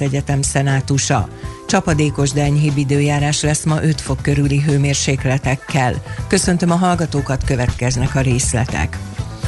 Egyetem szenátusa. Csapadékos, de enyhébb időjárás lesz ma 5 fok körüli hőmérsékletekkel. Köszöntöm a hallgatókat, következnek a részletek.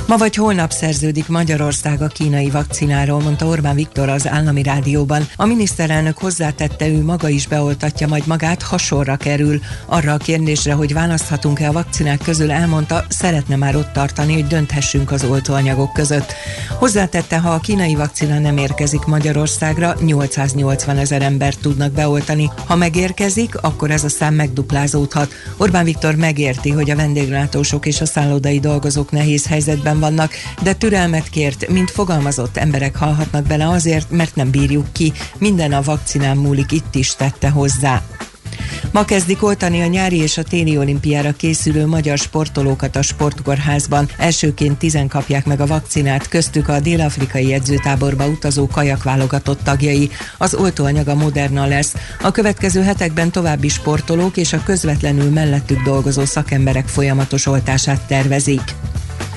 Ma vagy holnap szerződik Magyarország a kínai vakcináról, mondta Orbán Viktor az állami rádióban. A miniszterelnök hozzátette, ő maga is beoltatja, majd magát hasonra kerül. Arra a kérdésre, hogy választhatunk-e a vakcinák közül, elmondta, szeretne már ott tartani, hogy dönthessünk az oltóanyagok között. Hozzátette, ha a kínai vakcina nem érkezik Magyarországra, 880 ezer embert tudnak beoltani. Ha megérkezik, akkor ez a szám megduplázódhat. Orbán Viktor megérti, hogy a vendéglátósok és a szállodai dolgozók nehéz helyzetben helyzetben vannak, de türelmet kért, mint fogalmazott emberek halhatnak bele azért, mert nem bírjuk ki. Minden a vakcinán múlik, itt is tette hozzá. Ma kezdik oltani a nyári és a téli olimpiára készülő magyar sportolókat a sportkórházban. Elsőként tizen kapják meg a vakcinát, köztük a dél-afrikai edzőtáborba utazó kajak válogatott tagjai. Az oltóanyag a Moderna lesz. A következő hetekben további sportolók és a közvetlenül mellettük dolgozó szakemberek folyamatos oltását tervezik.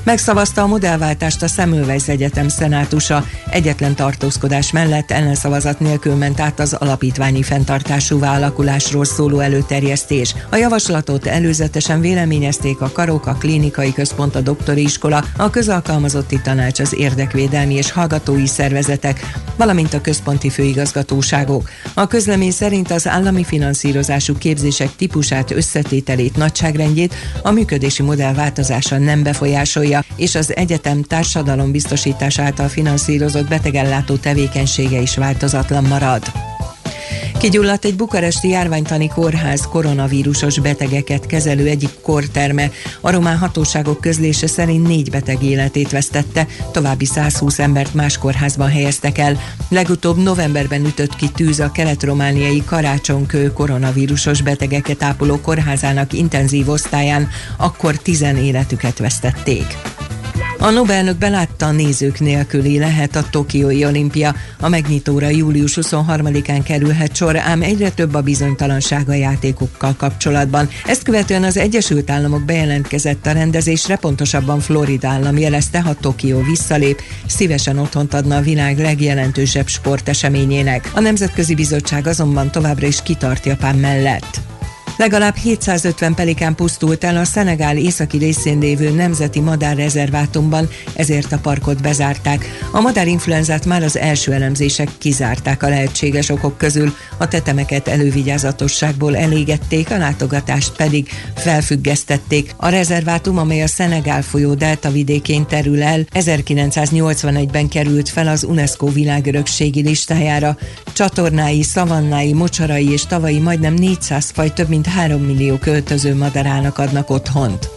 Megszavazta a modellváltást a Semmelweis Egyetem szenátusa. Egyetlen tartózkodás mellett ellenszavazat nélkül ment át az alapítványi fenntartású vállakulásról szóló előterjesztés. A javaslatot előzetesen véleményezték a Karok, a Klinikai Központ, a Doktori Iskola, a Közalkalmazotti Tanács, az Érdekvédelmi és Hallgatói Szervezetek, valamint a központi főigazgatóságok. A közlemény szerint az állami finanszírozású képzések típusát, összetételét, nagyságrendjét a működési modell változása nem befolyásolja, és az egyetem biztosítás által finanszírozott betegellátó tevékenysége is változatlan marad. Kigyulladt egy bukaresti járványtani kórház koronavírusos betegeket kezelő egyik korterme. A román hatóságok közlése szerint négy beteg életét vesztette, további 120 embert más kórházban helyeztek el. Legutóbb novemberben ütött ki tűz a kelet-romániai Karácsonkő koronavírusos betegeket ápoló kórházának intenzív osztályán, akkor tizen életüket vesztették. A Nobelnök belátta nézők nélküli lehet a Tokiói olimpia. A megnyitóra július 23-án kerülhet sor, ám egyre több a bizonytalanság a játékokkal kapcsolatban. Ezt követően az Egyesült Államok bejelentkezett a rendezésre, pontosabban Florida állam jelezte, ha Tokió visszalép, szívesen otthont adna a világ legjelentősebb sporteseményének. A Nemzetközi Bizottság azonban továbbra is kitart Japán mellett. Legalább 750 pelikán pusztult el a Szenegál északi részén lévő nemzeti madárrezervátumban, ezért a parkot bezárták. A madárinfluenzát már az első elemzések kizárták a lehetséges okok közül, a tetemeket elővigyázatosságból elégették, a látogatást pedig felfüggesztették. A rezervátum, amely a Szenegál folyó delta vidékén terül el, 1981-ben került fel az UNESCO világörökségi listájára. Csatornái, szavannái, mocsarai és tavai majdnem 400 faj több mint 3 millió költöző madarának adnak otthont.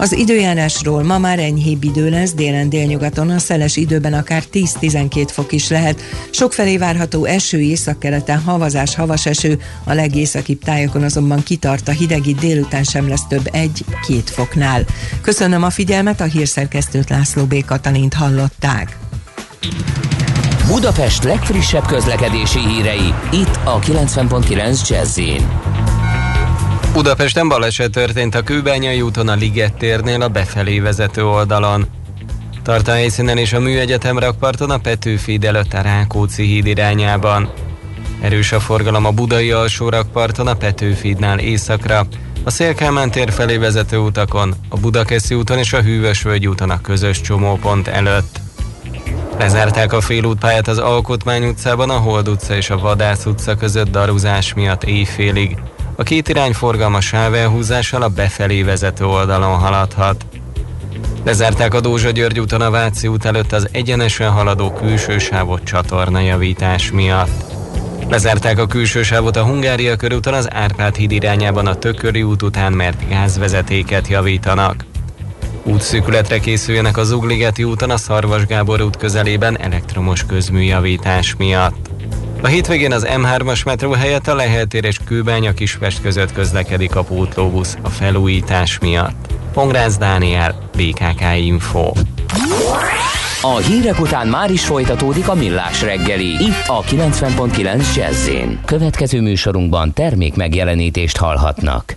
Az időjárásról ma már enyhébb idő lesz, délen délnyugaton a szeles időben akár 10-12 fok is lehet. Sokfelé várható eső, északkeleten havazás, havas eső, a legészakibb tájokon azonban kitart a hidegi délután sem lesz több 1-2 foknál. Köszönöm a figyelmet, a hírszerkesztőt László B. Katalint hallották. Budapest legfrissebb közlekedési hírei, itt a 90.9 jazz Budapesten baleset történt a Kőbányai úton a Liget térnél a befelé vezető oldalon. Tart a helyszínen és a Műegyetem rakparton a Petőfi előtt a Rákóczi híd irányában. Erős a forgalom a Budai alsó rakparton a Petőfidnál északra, a Szélkámán tér felé vezető utakon, a Budakeszi úton és a Hűvösvölgy úton a közös csomópont előtt. Lezárták a félútpályát az Alkotmány utcában, a Hold utca és a Vadász utca között daruzás miatt éjfélig. A két irány forgalma sávelhúzással a befelé vezető oldalon haladhat. Lezárták a Dózsa György úton a Váci út előtt az egyenesen haladó külső sávot csatornajavítás miatt. Lezárták a külső sávot a Hungária körúton az Árpád híd irányában a Tököri út után, mert gázvezetéket javítanak. Útszűkületre készüljenek az Ugligeti úton a Szarvas Gábor út közelében elektromos közműjavítás miatt. A hétvégén az M3-as metró helyett a Leheltér és Kőbánya Kispest között közlekedik a pótlóbusz a felújítás miatt. Pongrász Dániel, BKK Info. A hírek után már is folytatódik a millás reggeli. Itt a 90.9 jazz Következő műsorunkban termék megjelenítést hallhatnak.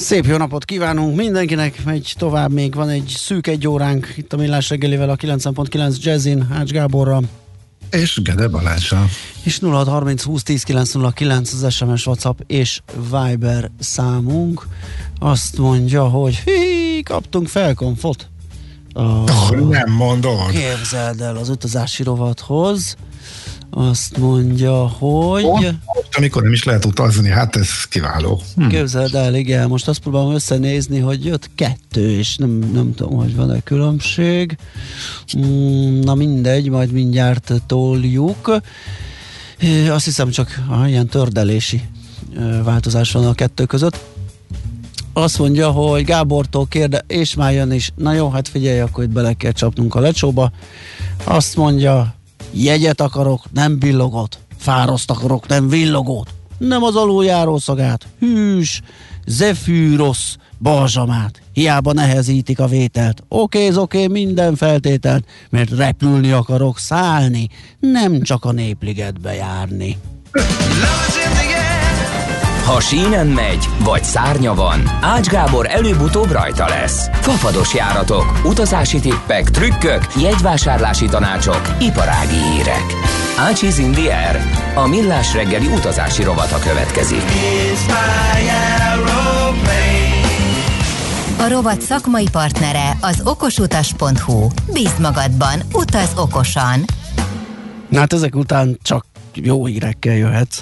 Szép jó napot kívánunk mindenkinek, megy tovább, még van egy szűk egy óránk itt a Millás reggelivel a 9.9 Jazzin, Ács Gáborra. És Gede Balázsa. És 0630 20 10 909 az SMS, WhatsApp és Viber számunk. Azt mondja, hogy hi, kaptunk felkonfot. Oh, nem mondod. Képzeld el az utazási rovathoz. Azt mondja, hogy... Most, amikor nem is lehet utazni, hát ez kiváló. Hm. Képzeld el, igen, most azt próbálom összenézni, hogy jött kettő, és nem, nem tudom, hogy van-e különbség. Mm, na mindegy, majd mindjárt toljuk. Azt hiszem csak ah, ilyen tördelési változás van a kettő között. azt mondja, hogy Gábortól kérde, és már jön is. Na jó, hát figyelj, akkor itt bele kell csapnunk a lecsóba. Azt mondja, jegyet akarok, nem billogot. Fároszt akarok, nem villogót. Nem az aluljáró szagát. Hűs, zefűrosz, balzsamát. Hiába nehezítik a vételt. Oké, oké, minden feltételt, mert repülni akarok, szállni, nem csak a népligetbe járni. Ha sínen megy, vagy szárnya van, Ács Gábor előbb-utóbb rajta lesz. Fafados járatok, utazási tippek, trükkök, jegyvásárlási tanácsok, iparági hírek. Ácsiz Indier, a millás reggeli utazási rovata következik. A rovat szakmai partnere az okosutas.hu. Bízd magadban, utaz okosan! Na hát ezek után csak jó hírekkel jöhetsz.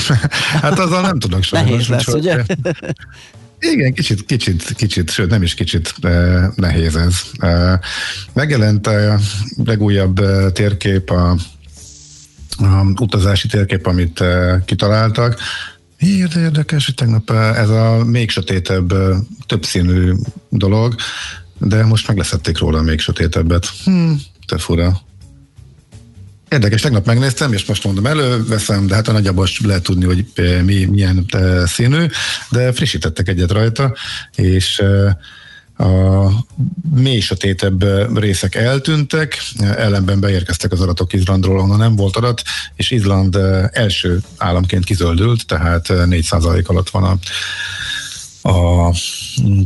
hát azzal nem tudok sajnos. Nehéz lesz, úgyhogy- ugye? Igen, kicsit, kicsit, kicsit, sőt nem is kicsit eh, nehéz ez. Eh, megjelent a legújabb eh, térkép, a, a utazási térkép, amit eh, kitaláltak. Miért érdekes, hogy tegnap eh, ez a még sötétebb, eh, többszínű dolog, de most meg leszették róla még sötétebbet. Hm, te fura. Érdekes, tegnap megnéztem, és most mondom, előveszem, de hát a nagyjából lehet tudni, hogy eh, mi, milyen eh, színű, de frissítettek egyet rajta, és eh, a mély sötétebb részek eltűntek, ellenben beérkeztek az adatok Izlandról, ahonnan nem volt adat, és Izland első államként kizöldült, tehát eh, 4% alatt van a a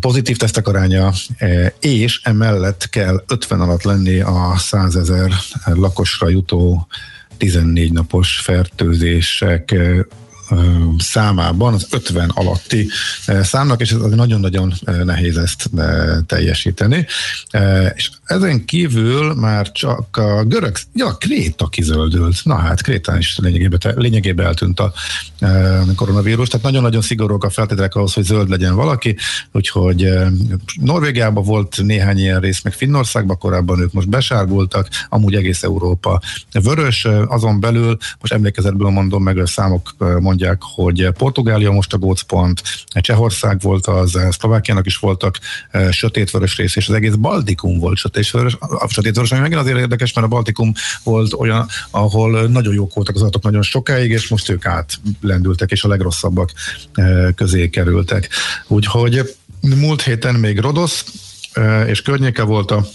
pozitív tesztek aránya, eh, és emellett kell 50 alatt lenni a 100 ezer lakosra jutó 14 napos fertőzések ö, számában az 50 alatti számnak, és ez nagyon-nagyon eh, nehéz ezt teljesíteni. És ezen kívül már csak a görög, ja, Kréta kizöldült. Na hát, Krétán is lényegében, lényegében eltűnt a koronavírus, tehát nagyon-nagyon szigorúak a feltételek ahhoz, hogy zöld legyen valaki, úgyhogy Norvégiában volt néhány ilyen rész, meg Finnországban korábban ők most besárgultak, amúgy egész Európa vörös, azon belül, most emlékezetből mondom meg, a számok eh, mondják, hogy Portugália most a gócpont, Csehország volt az, Szlovákiának is voltak eh, sötétvörös rész, és az egész Baltikum volt sötétvörös, a sötétvörös, ami megint azért érdekes, mert a Baltikum volt olyan, ahol nagyon jók voltak az adatok nagyon sokáig, és most ők átlendültek, és a legrosszabbak eh, közé kerültek. Úgyhogy múlt héten még Rodosz eh, és környéke volt a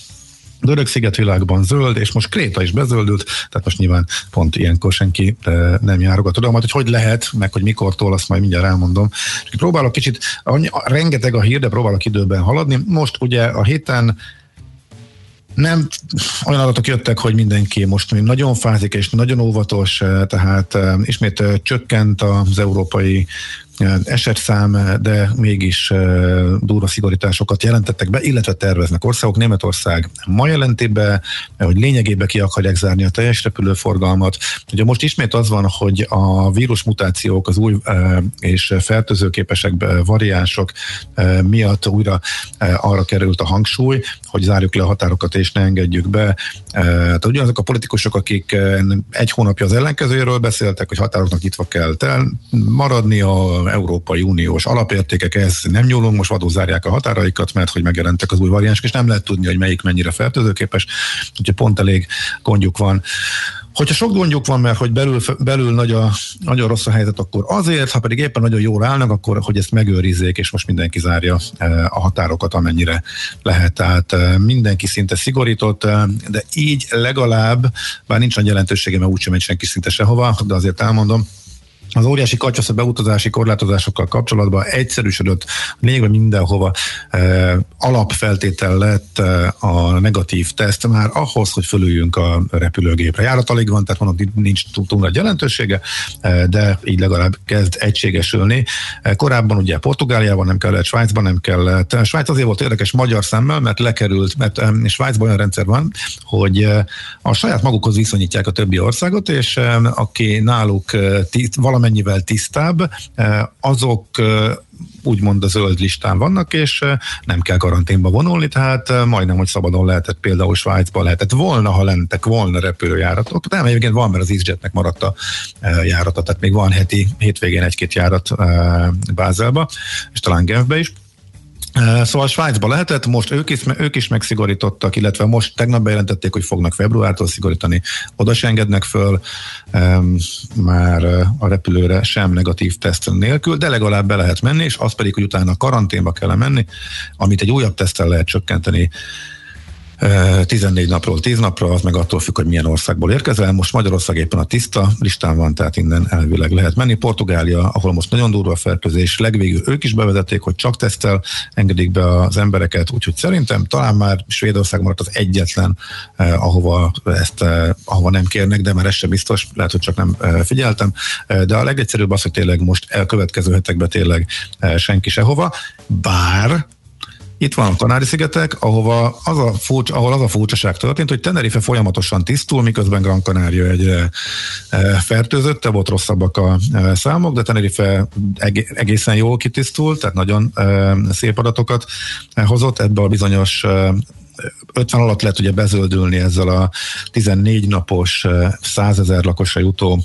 Görög szigetvilágban zöld, és most Kréta is bezöldült, tehát most nyilván pont ilyenkor senki eh, nem járogat. Tudom, hogy hogy lehet, meg hogy mikortól, azt majd mindjárt elmondom. És próbálok kicsit, annyi, rengeteg a hír, de próbálok időben haladni. Most ugye a héten nem olyan adatok jöttek, hogy mindenki most nagyon fázik és nagyon óvatos, eh, tehát eh, ismét csökkent az európai esetszám, de mégis durva szigorításokat jelentettek be, illetve terveznek országok. Németország ma jelenti be, eh, hogy lényegében ki akarják zárni a teljes repülőforgalmat. Ugye most ismét az van, hogy a vírus mutációk, az új és fertőzőképesek variánsok miatt újra arra került a hangsúly, hogy zárjuk le a határokat és ne engedjük be. Eh, Tehát ugyanazok a politikusok, akik egy hónapja az ellenkezőjéről beszéltek, hogy határoknak nyitva kell maradni, a Európai Uniós alapértékek, ez nem nyúlunk, most vadul zárják a határaikat, mert hogy megjelentek az új variánsok, és nem lehet tudni, hogy melyik mennyire fertőzőképes, úgyhogy pont elég gondjuk van. Hogyha sok gondjuk van, mert hogy belül, belül nagy a, nagyon rossz a helyzet, akkor azért, ha pedig éppen nagyon jól állnak, akkor hogy ezt megőrizzék, és most mindenki zárja eh, a határokat, amennyire lehet. Tehát eh, mindenki szinte szigorított, eh, de így legalább, bár nincs nagy jelentősége, mert úgysem megy senki szinte sehova, de azért elmondom, az óriási kacsasza beutazási korlátozásokkal kapcsolatban egyszerűsödött lényegben mindenhova eh, alapfeltétel lett eh, a negatív teszt már ahhoz, hogy fölüljünk a repülőgépre. Járat alig van, tehát mondom, nincs túl, nagy jelentősége, eh, de így legalább kezd egységesülni. Eh, korábban ugye Portugáliában nem kellett, Svájcban nem kellett. Svájc azért volt érdekes magyar szemmel, mert lekerült, mert eh, Svájcban olyan rendszer van, hogy eh, a saját magukhoz viszonyítják a többi országot, és eh, aki náluk tí- valami valamennyivel tisztább, azok úgymond a zöld listán vannak, és nem kell karanténba vonulni, tehát majdnem, hogy szabadon lehetett például Svájcba lehetett volna, ha lentek volna repülőjáratok, nem, egyébként van, mert az EasyJetnek maradt a járata, tehát még van heti, hétvégén egy-két járat Bázelba, és talán Genfbe is. Szóval Svájcba lehetett, most ők is, ők is megszigorítottak, illetve most tegnap bejelentették, hogy fognak februártól szigorítani, oda se engednek föl már a repülőre sem negatív teszt nélkül, de legalább be lehet menni, és az pedig, hogy utána karanténba kell menni, amit egy újabb tesztel lehet csökkenteni 14 napról 10 napra, az meg attól függ, hogy milyen országból érkezel. Most Magyarország éppen a tiszta listán van, tehát innen elvileg lehet menni. Portugália, ahol most nagyon durva a fertőzés, legvégül ők is bevezették, hogy csak tesztel engedik be az embereket, úgyhogy szerintem talán már Svédország maradt az egyetlen, eh, ahova ezt eh, ahova nem kérnek, de már ez sem biztos, lehet, hogy csak nem eh, figyeltem. De a legegyszerűbb az, hogy tényleg most elkövetkező hetekben tényleg senki sehova, bár itt van a Kanári-szigetek, ahova az a furcsa, ahol az a furcsaság történt, hogy Tenerife folyamatosan tisztul, miközben Gran Canaria egyre e, fertőzötte, volt rosszabbak a e, számok, de Tenerife egészen jól kitisztult, tehát nagyon e, szép adatokat hozott. Ebből a bizonyos 50 alatt lehet ugye bezöldülni ezzel a 14 napos 100 ezer lakosra jutó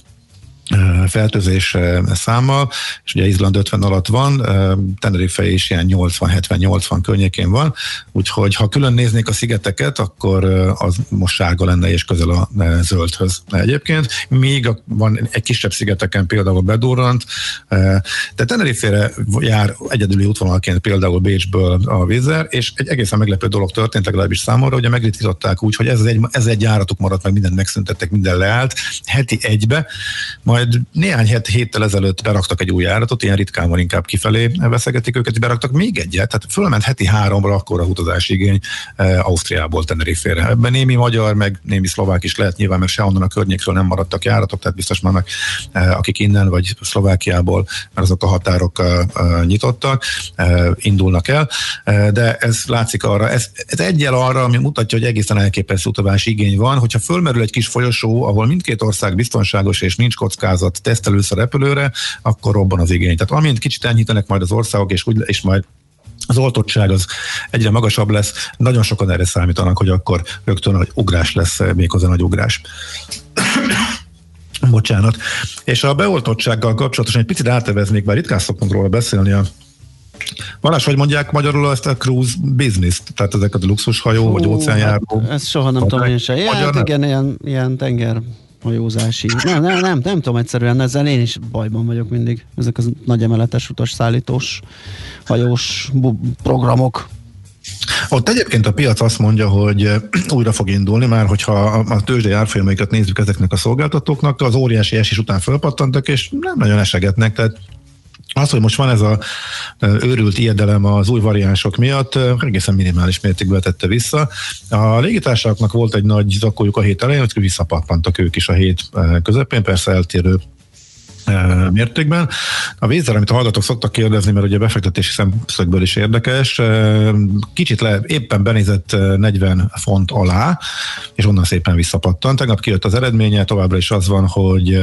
fertőzés számmal, és ugye Izland 50 alatt van, Tenerife is ilyen 80-70-80 környékén van, úgyhogy ha külön néznék a szigeteket, akkor az most sárga lenne és közel a zöldhöz egyébként, míg van egy kisebb szigeteken például bedurrant, de Tenerife-re jár egyedüli útvonalként például Bécsből a vízer, és egy egészen meglepő dolog történt legalábbis számomra, ugye megritkították úgy, hogy ez egy, ez egy járatuk maradt, meg mindent megszüntettek, minden leállt, heti egybe, majd majd néhány het, héttel ezelőtt beraktak egy új járatot, ilyen ritkán van inkább kifelé veszegetik őket, beraktak még egyet, tehát fölment heti háromra akkor a utazási igény e, Ausztriából Tenerife-re. Ebben némi magyar, meg némi szlovák is lehet nyilván, mert sehonnan a környékről nem maradtak járatok, tehát biztos már meg e, akik innen vagy Szlovákiából, mert azok a határok e, e, nyitottak, e, indulnak el, e, de ez látszik arra, ez, ez egyel arra, ami mutatja, hogy egészen elképesztő utazási igény van, hogyha fölmerül egy kis folyosó, ahol mindkét ország biztonságos és nincs kocká kockázat tesztelősz a repülőre, akkor robban az igény. Tehát amint kicsit enyhítenek majd az országok, és, úgy, és majd az oltottság az egyre magasabb lesz, nagyon sokan erre számítanak, hogy akkor rögtön nagy ugrás lesz, méghozzá nagy ugrás. Bocsánat. És a beoltottsággal kapcsolatosan egy picit áteveznék, bár ritkán szoktunk róla beszélni a Valás, hogy mondják magyarul ezt a cruise business, tehát ezek a luxushajó, Hú, vagy óceánjáró. Hát ezt soha nem tudom én sem. Ja, hát igen, ilyen, ilyen tenger hajózási. Nem, nem, nem, nem tudom egyszerűen, ezzel én is bajban vagyok mindig. Ezek az nagy emeletes utas szállítós hajós programok. Ott egyébként a piac azt mondja, hogy újra fog indulni, már hogyha a tőzsdei árfolyamaikat nézzük ezeknek a szolgáltatóknak, az óriási esés után fölpattantak, és nem nagyon esegetnek, tehát az, hogy most van ez a őrült ijedelem az új variánsok miatt, egészen minimális mértékben tette vissza. A légitársaságoknak volt egy nagy zakójuk a hét elején, hogy visszapattantak ők is a hét közepén, persze eltérő mértékben. A vízzel, amit a hallgatók szoktak kérdezni, mert ugye befektetési szemszögből is érdekes, kicsit le, éppen benézett 40 font alá, és onnan szépen visszapattant. Tegnap kijött az eredménye, továbbra is az van, hogy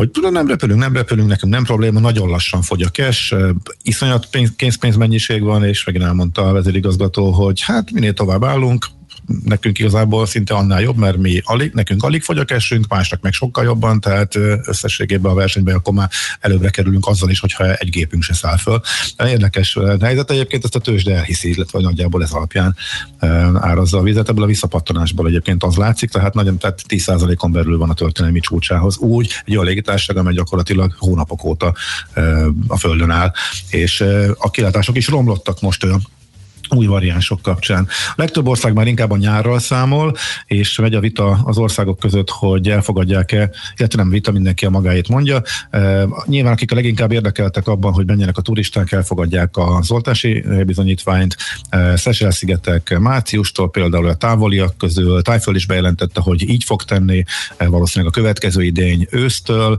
hogy tudom, nem repülünk, nem repülünk, nekünk nem probléma, nagyon lassan fogy a cash, iszonyat pénz, kénzpénz mennyiség van, és megint elmondta a vezérigazgató, hogy hát minél tovább állunk, nekünk igazából szinte annál jobb, mert mi alig, nekünk alig fogy a kesünk, másnak meg sokkal jobban, tehát összességében a versenyben akkor már előbbre kerülünk azzal is, hogyha egy gépünk se száll föl. Érdekes helyzet egyébként ezt a tőzsde elhiszi, illetve nagyjából ez alapján árazza a vizet. Ebből a visszapattanásból egyébként az látszik, tehát nagyon, tehát 10%-on belül van a történelmi csúcsához. Úgy egy olyan légitársaság, amely gyakorlatilag hónapok óta a földön áll, és a kilátások is romlottak most új variánsok kapcsán. A legtöbb ország már inkább a nyárral számol, és megy a vita az országok között, hogy elfogadják-e, illetve nem vita, mindenki a magáét mondja. E, nyilván akik a leginkább érdekeltek abban, hogy menjenek a turisták, elfogadják az oltási bizonyítványt. E, Szesel-szigetek márciustól például a távoliak közül, Tájföld is bejelentette, hogy így fog tenni, e, valószínűleg a következő idény ősztől.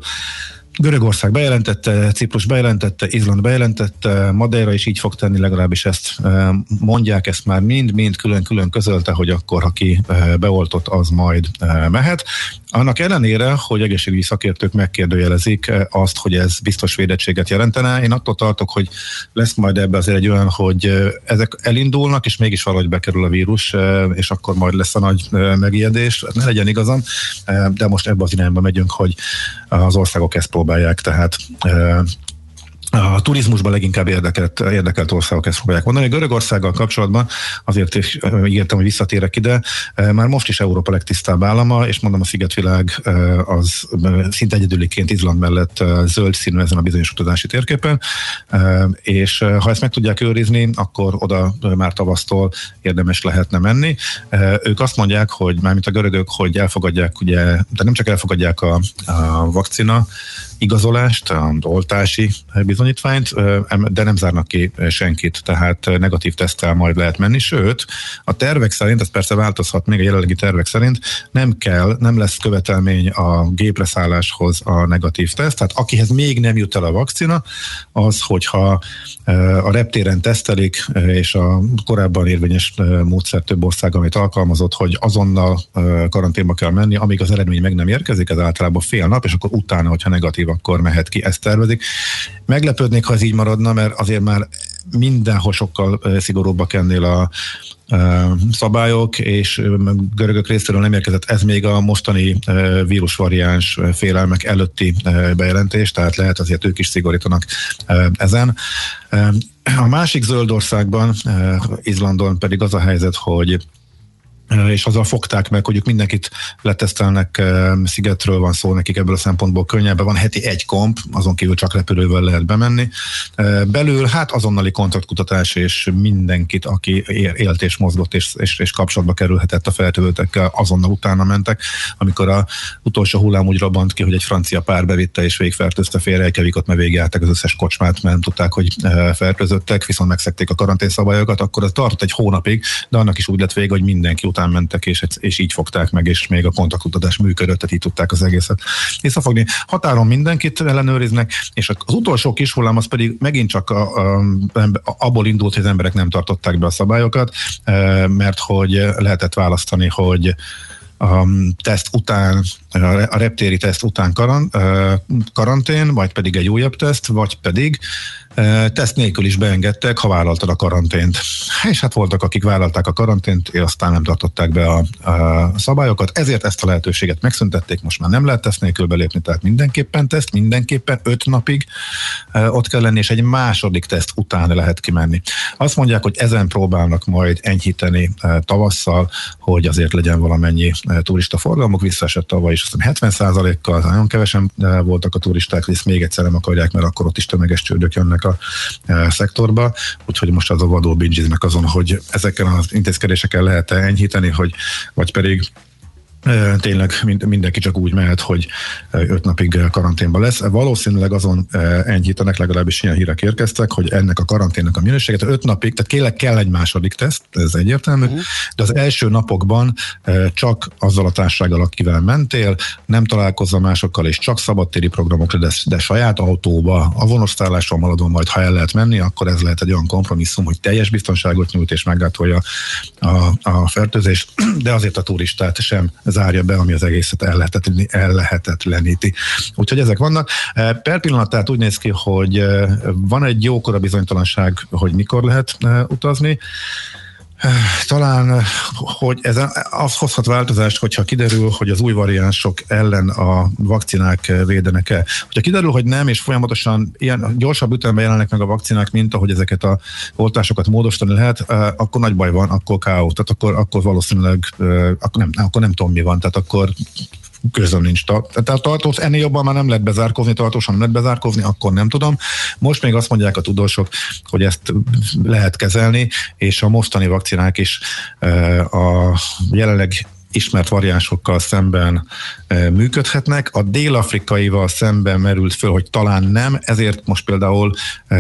Görögország bejelentette, Ciprus bejelentette, Izland bejelentette, Madeira is így fog tenni, legalábbis ezt e, mondják, ezt már mind-mind külön-külön közölte, hogy akkor, aki e, beoltott, az majd e, mehet. Annak ellenére, hogy egészségügyi szakértők megkérdőjelezik azt, hogy ez biztos védettséget jelentene, én attól tartok, hogy lesz majd ebbe azért egy olyan, hogy ezek elindulnak, és mégis valahogy bekerül a vírus, és akkor majd lesz a nagy megijedés. Ne legyen igazam, de most ebbe az irányba megyünk, hogy az országok ezt próbálják, tehát a turizmusban leginkább érdekelt, érdekelt országok ezt fogják mondani. Görögországgal kapcsolatban azért is ígértem, hogy visszatérek ide, már most is Európa legtisztább állama, és mondom, a szigetvilág az szinte egyedüliként Izland mellett zöld színű ezen a bizonyos utazási térképen, és ha ezt meg tudják őrizni, akkor oda már tavasztól érdemes lehetne menni. Ők azt mondják, hogy mármint a görögök, hogy elfogadják, ugye, de nem csak elfogadják a, a vakcina, igazolást, a oltási bizonyítványt, de nem zárnak ki senkit, tehát negatív tesztel majd lehet menni, sőt, a tervek szerint, ez persze változhat még a jelenlegi tervek szerint, nem kell, nem lesz követelmény a gépreszálláshoz a negatív teszt, tehát akihez még nem jut el a vakcina, az, hogyha a reptéren tesztelik, és a korábban érvényes módszer több ország, amit alkalmazott, hogy azonnal karanténba kell menni, amíg az eredmény meg nem érkezik, ez általában fél nap, és akkor utána, hogyha negatív, akkor mehet ki, ezt tervezik. Meglepődnék, ha ez így maradna, mert azért már mindenhol sokkal szigorúbbak ennél a szabályok, és görögök részéről nem érkezett ez még a mostani vírusvariáns félelmek előtti bejelentés, tehát lehet azért ők is szigorítanak ezen. A másik zöld országban, Izlandon pedig az a helyzet, hogy és azzal fogták meg, hogy ők mindenkit letesztelnek, szigetről van szó, nekik ebből a szempontból könnyebben van, heti egy komp, azon kívül csak repülővel lehet bemenni. Belül hát azonnali kontaktkutatás, és mindenkit, aki élt és mozgott, és, és, és kapcsolatba kerülhetett a feltövőtekkel, azonnal utána mentek. Amikor a utolsó hullám úgy robbant ki, hogy egy francia pár bevitte és végigfertőzte félre, ott mert végigjárták az összes kocsmát, mert nem tudták, hogy fertőzöttek, viszont megszekték a karanténszabályokat, akkor az tartott egy hónapig, de annak is úgy lett vége, hogy mindenki után után mentek, és, és így fogták meg, és még a kontaktkutatás működött, tehát így tudták az egészet visszafogni. Határon mindenkit ellenőriznek, és az utolsó kis hullám az pedig megint csak a, a, abból indult, hogy az emberek nem tartották be a szabályokat, e, mert hogy lehetett választani, hogy a teszt után, a reptéri teszt után karantén, vagy pedig egy újabb teszt, vagy pedig teszt nélkül is beengedtek, ha vállaltad a karantént. És hát voltak, akik vállalták a karantént, és aztán nem tartották be a, a szabályokat, ezért ezt a lehetőséget megszüntették, most már nem lehet teszt nélkül belépni, tehát mindenképpen teszt, mindenképpen öt napig ott kell lenni, és egy második teszt után lehet kimenni. Azt mondják, hogy ezen próbálnak majd enyhíteni tavasszal, hogy azért legyen valamennyi turista forgalmuk, visszaesett tavaly is, azt 70% kal nagyon kevesen voltak a turisták, és még egyszer nem akarják, mert akkor ott is tömeges csődök jönnek a e, szektorba, úgyhogy most az a vadó bingiznek azon, hogy ezekkel az intézkedésekkel lehet enyhíteni, hogy, vagy pedig tényleg mindenki csak úgy mehet, hogy öt napig karanténban lesz. Valószínűleg azon enyhítenek, legalábbis ilyen hírek érkeztek, hogy ennek a karanténnek a minőséget öt napig, tehát kérlek kell egy második teszt, ez egyértelmű, uh-huh. de az első napokban csak azzal a társággal, akivel mentél, nem találkozza másokkal, és csak szabadtéri programokra, de, de saját autóba, a vonosztálláson maradon majd, ha el lehet menni, akkor ez lehet egy olyan kompromisszum, hogy teljes biztonságot nyújt és meggátolja a, a fertőzést, de azért a turistát sem zárja be, ami az egészet ellehetetleníti. Úgyhogy ezek vannak. Eh, per pillanat tehát úgy néz ki, hogy eh, van egy jókora bizonytalanság, hogy mikor lehet eh, utazni. Talán, hogy ez az hozhat változást, hogyha kiderül, hogy az új variánsok ellen a vakcinák védenek-e. Hogyha kiderül, hogy nem, és folyamatosan ilyen gyorsabb ütemben jelennek meg a vakcinák, mint ahogy ezeket a oltásokat módosítani lehet, akkor nagy baj van, akkor káó. Tehát akkor, akkor valószínűleg, akkor nem, akkor nem tudom mi van, tehát akkor közöm nincs. Tehát tartós, ennél jobban már nem lehet bezárkozni, tartósan nem lehet bezárkozni, akkor nem tudom. Most még azt mondják a tudósok, hogy ezt lehet kezelni, és a mostani vakcinák is a jelenleg ismert variánsokkal szemben e, működhetnek. A dél-afrikaival szemben merült föl, hogy talán nem, ezért most például e,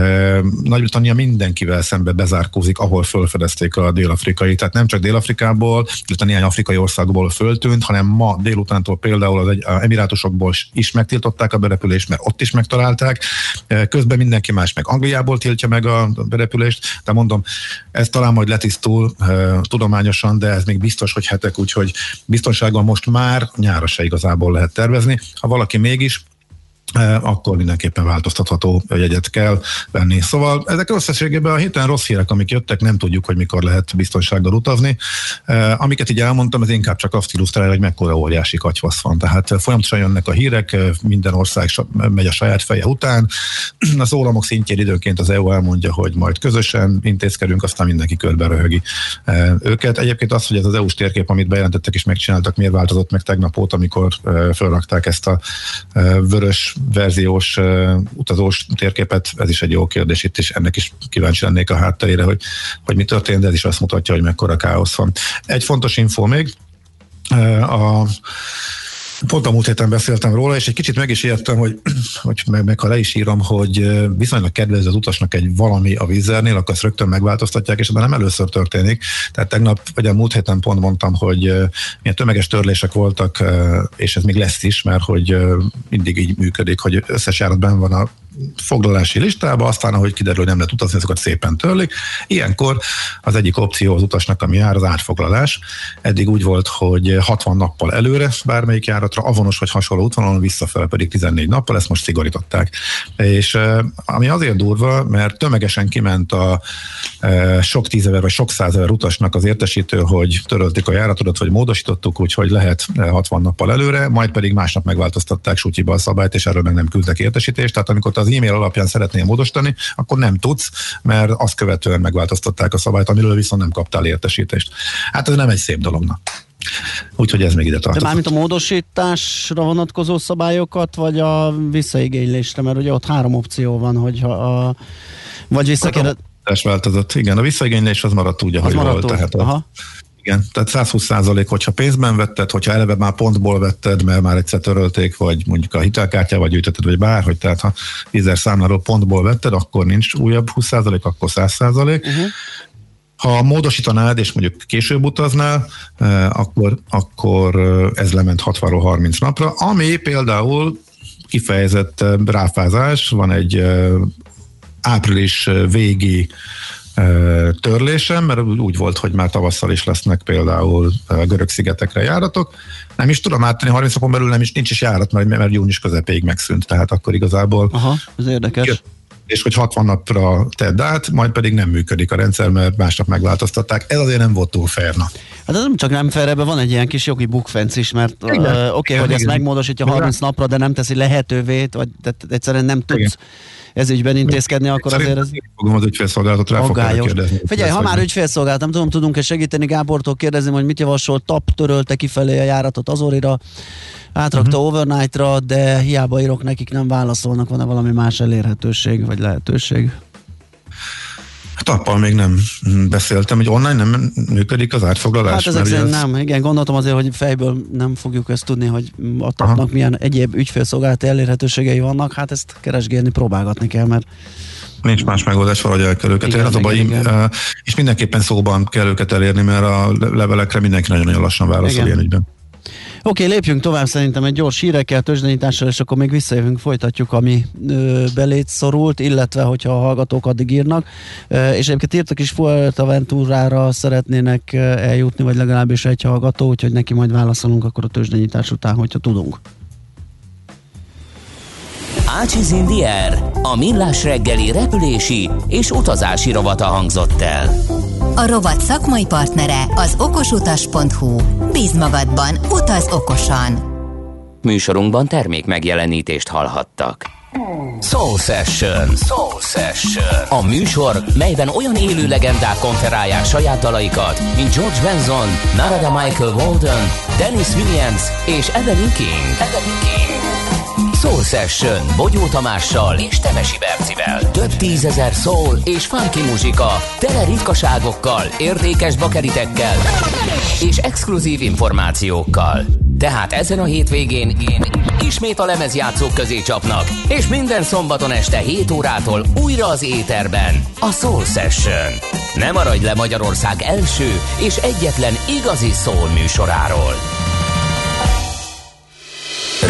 Nagy-Britannia mindenkivel szembe bezárkózik, ahol fölfedezték a dél-afrikai. Tehát nem csak Dél-Afrikából, illetve néhány afrikai országból föltűnt, hanem ma délutántól például az egy, a emirátusokból is megtiltották a berepülést, mert ott is megtalálták. E, közben mindenki más meg Angliából tiltja meg a berepülést, de mondom, ez talán majd letisztul tudományosan, de ez még biztos, hogy hetek, úgyhogy biztonsággal most már nyára se igazából lehet tervezni. Ha valaki mégis akkor mindenképpen változtatható jegyet kell venni. Szóval ezek összességében a héten rossz hírek, amik jöttek, nem tudjuk, hogy mikor lehet biztonsággal utazni. Amiket így elmondtam, ez inkább csak azt illusztrálja, hogy mekkora óriási katyvasz van. Tehát folyamatosan jönnek a hírek, minden ország megy a saját feje után. Az ólamok szintjén időnként az EU elmondja, hogy majd közösen intézkedünk, aztán mindenki körbe röhögi őket. Egyébként az, hogy ez az EU-s térkép, amit bejelentettek és megcsináltak, miért változott meg tegnap óta, amikor felrakták ezt a vörös verziós uh, utazós térképet, ez is egy jó kérdés itt, és ennek is kíváncsi lennék a hátterére, hogy, hogy mi történt, de ez is azt mutatja, hogy mekkora káosz van. Egy fontos info még, a Pont a múlt héten beszéltem róla, és egy kicsit meg is értem, hogy, hogy meg, meg ha le is írom, hogy viszonylag kedvező az utasnak egy valami a vízernél, akkor azt rögtön megváltoztatják, és ebben nem először történik. Tehát tegnap, vagy a múlt héten pont mondtam, hogy milyen tömeges törlések voltak, és ez még lesz is, mert hogy mindig így működik, hogy összes járatban van a foglalási listába, aztán ahogy kiderül, hogy nem lehet utazni, azokat szépen törlik. Ilyenkor az egyik opció az utasnak, ami jár, az átfoglalás. Eddig úgy volt, hogy 60 nappal előre bármelyik járatra, avonos vagy hasonló útvonalon, visszafele pedig 14 nappal, ezt most szigorították. És ami azért durva, mert tömegesen kiment a sok tízezer vagy sok százezer utasnak az értesítő, hogy törölték a járatodat, vagy módosítottuk, úgyhogy lehet 60 nappal előre, majd pedig másnap megváltoztatták sútyiba a szabályt, és erről meg nem küldtek értesítést. Tehát amikor az e-mail alapján szeretnél módosítani, akkor nem tudsz, mert azt követően megváltoztatták a szabályt, amiről viszont nem kaptál értesítést. Hát ez nem egy szép dolognak. Úgyhogy ez még ide tartozik. De mármint a módosításra vonatkozó szabályokat, vagy a visszaigénylésre, mert ugye ott három opció van, hogyha a, vagy visszakérdez... változott, igen. A visszaigénylés az maradt úgy, ahogy volt. Úgy. Tehát a, Aha. Igen, tehát 120 százalék, hogyha pénzben vetted, hogyha eleve már pontból vetted, mert már egyszer törölték, vagy mondjuk a hitelkártyával gyűjtötted, vagy bárhogy, tehát ha 10 számláról pontból vetted, akkor nincs újabb 20 százalék, akkor 100 százalék. Uh-huh. Ha módosítanád, és mondjuk később utaznál, eh, akkor, akkor eh, ez lement 60 30 napra, ami például kifejezett eh, ráfázás, van egy április végi törlésem, mert úgy volt, hogy már tavasszal is lesznek például görög szigetekre járatok. Nem is tudom áttenni, 30 napon belül nem is, nincs is járat, mert, mert június közepéig megszűnt, tehát akkor igazából... Aha, ez érdekes. Jött, és hogy 60 napra tedd át, majd pedig nem működik a rendszer, mert másnap megváltoztatták. Ez azért nem volt túl fair. Hát ez nem csak nem fair, ebben van egy ilyen kis jogi bukfenc is, mert uh, oké, okay, hogy ezt megmódosítja 30 napra, de nem teszi lehetővé, vagy de egyszerűen nem tudsz igen. ez ügyben intézkedni, akkor azért ez... fogom az ügyfélszolgálatot rá fog kérdezni. Figyelj, ha már ügyfélszolgálat, nem tudom, tudunk-e segíteni? Gábortól kérdezni, hogy mit javasol, TAP törölte kifelé a járatot Azorira, átrakta uh-huh. overnightra, de hiába írok nekik, nem válaszolnak, van-e valami más elérhetőség vagy lehetőség? Tappal még nem beszéltem, hogy online nem működik az átfoglalás. Hát ezek szerint ez... nem, igen, gondoltam azért, hogy fejből nem fogjuk ezt tudni, hogy a tapnak Aha. milyen egyéb ügyfélszolgálati elérhetőségei vannak, hát ezt keresgélni, próbálgatni kell, mert Nincs más megoldás, valahogy el kell őket igen, érni. Az igen, a baj, és mindenképpen szóban kell őket elérni, mert a levelekre mindenki nagyon-nagyon lassan válaszol ilyen ügyben. Oké, okay, lépjünk tovább szerintem egy gyors hírekkel, tőzsdenyítással, és akkor még visszajövünk, folytatjuk, ami ö, belét szorult, illetve hogyha a hallgatók addig írnak. Ö, és egyébként írtak is Fuerteventurára szeretnének eljutni, vagy legalábbis egy hallgató, úgyhogy neki majd válaszolunk akkor a tőzsdenyítás után, hogyha tudunk. Ácsiz Indier, a millás reggeli repülési és utazási rovata hangzott el. A rovat szakmai partnere az okosutas.hu. Bíz magadban, utaz okosan! Műsorunkban termék megjelenítést hallhattak. Soul Session. Soul Session. A műsor, melyben olyan élő legendák konferálják saját dalaikat, mint George Benson, Narada Michael Walden, Dennis Williams és Evelyn King. Evelyn King. Soul Session Bogyó Tamással és Temesi Bercivel. Több tízezer soul és funky muzsika, tele ritkaságokkal, értékes bakeritekkel és exkluzív információkkal. Tehát ezen a hétvégén én ismét a lemezjátszók közé csapnak, és minden szombaton este 7 órától újra az éterben a Soul Session. Ne maradj le Magyarország első és egyetlen igazi soul műsoráról.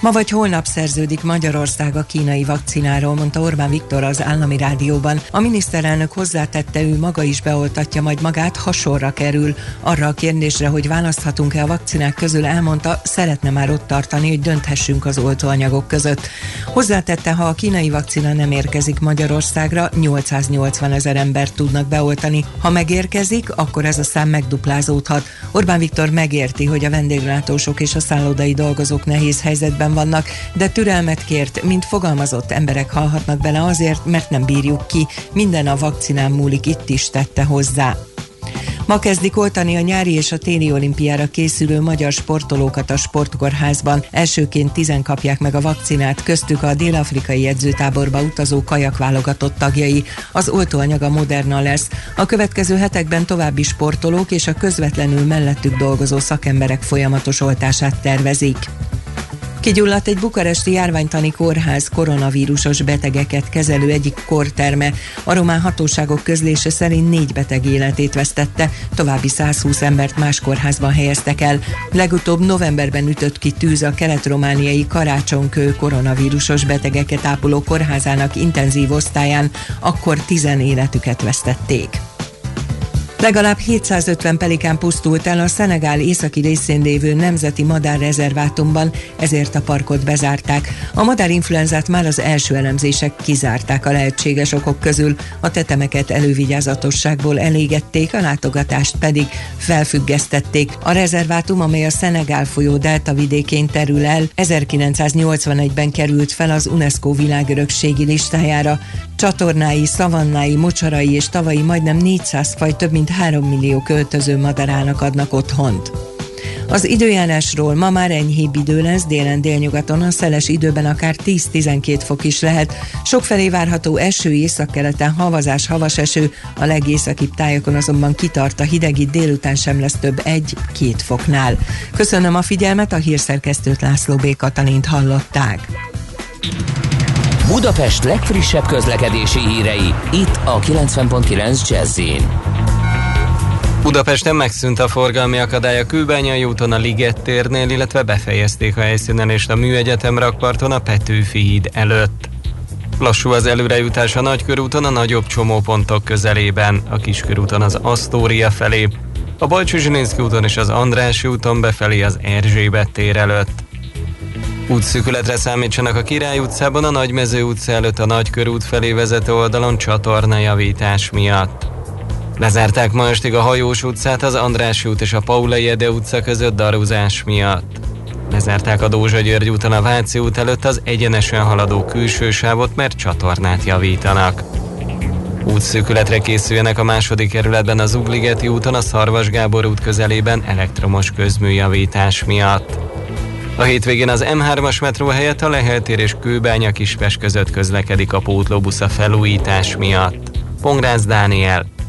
Ma vagy holnap szerződik Magyarország a kínai vakcináról, mondta Orbán Viktor az állami rádióban. A miniszterelnök hozzátette, ő maga is beoltatja majd magát, ha sorra kerül. Arra a kérdésre, hogy választhatunk-e a vakcinák közül, elmondta, szeretne már ott tartani, hogy dönthessünk az oltóanyagok között. Hozzátette, ha a kínai vakcina nem érkezik Magyarországra, 880 ezer embert tudnak beoltani. Ha megérkezik, akkor ez a szám megduplázódhat. Orbán Viktor megérti, hogy a vendéglátósok és a szállodai dolgozók nehéz helyzetben helyzetben vannak, de türelmet kért, mint fogalmazott emberek halhatnak bele azért, mert nem bírjuk ki. Minden a vakcinán múlik, itt is tette hozzá. Ma kezdik oltani a nyári és a téli olimpiára készülő magyar sportolókat a sportkórházban. Elsőként tizen kapják meg a vakcinát, köztük a dél-afrikai edzőtáborba utazó kajak válogatott tagjai. Az oltóanyag a Moderna lesz. A következő hetekben további sportolók és a közvetlenül mellettük dolgozó szakemberek folyamatos oltását tervezik. Kigyulladt egy bukaresti járványtani kórház koronavírusos betegeket kezelő egyik korterme. A román hatóságok közlése szerint négy beteg életét vesztette, további 120 embert más kórházban helyeztek el. Legutóbb novemberben ütött ki tűz a kelet-romániai Karácsonkő koronavírusos betegeket ápoló kórházának intenzív osztályán, akkor tizen életüket vesztették. Legalább 750 pelikán pusztult el a Szenegál északi részén lévő nemzeti madárrezervátumban, ezért a parkot bezárták. A madárinfluenzát már az első elemzések kizárták a lehetséges okok közül, a tetemeket elővigyázatosságból elégették, a látogatást pedig felfüggesztették. A rezervátum, amely a Szenegál folyó delta vidékén terül el, 1981-ben került fel az UNESCO világörökségi listájára. Csatornái, szavannái, mocsarai és tavai majdnem 400 faj több mint 3 millió költöző madarának adnak otthont. Az időjárásról ma már enyhébb idő lesz, délen délnyugaton a szeles időben akár 10-12 fok is lehet. Sokfelé várható eső, északkeleten havazás, havas eső, a legészakibb tájokon azonban kitart a hideg, itt délután sem lesz több 1-2 foknál. Köszönöm a figyelmet, a hírszerkesztőt László B. Katalint hallották. Budapest legfrissebb közlekedési hírei, itt a 90.9 jazz Budapesten megszűnt a forgalmi akadály a Kőbányai úton a Liget térnél, illetve befejezték a helyszínelést a Műegyetem rakparton a Petőfi híd előtt. Lassú az előrejutás a Nagykörúton a nagyobb csomópontok közelében, a Kiskörúton az Asztória felé, a Balcsú úton és az Andrássy úton befelé az Erzsébet tér előtt. Útszűkületre számítsanak a Király utcában, a Nagymező utca előtt a Nagykörút felé vezető oldalon csatornajavítás miatt. Lezárták ma estig a Hajós utcát az András út és a Paulai Ede utca között daruzás miatt. Lezárták a Dózsa György úton a Váci út előtt az egyenesen haladó külső sávot, mert csatornát javítanak. Útszűkületre készüljenek a második kerületben az Ugligeti úton a Szarvas Gábor út közelében elektromos közműjavítás miatt. A hétvégén az M3-as metró helyett a Leheltér és Kőbánya Kispes között közlekedik a pótlóbusz a felújítás miatt. Pongrász Dániel,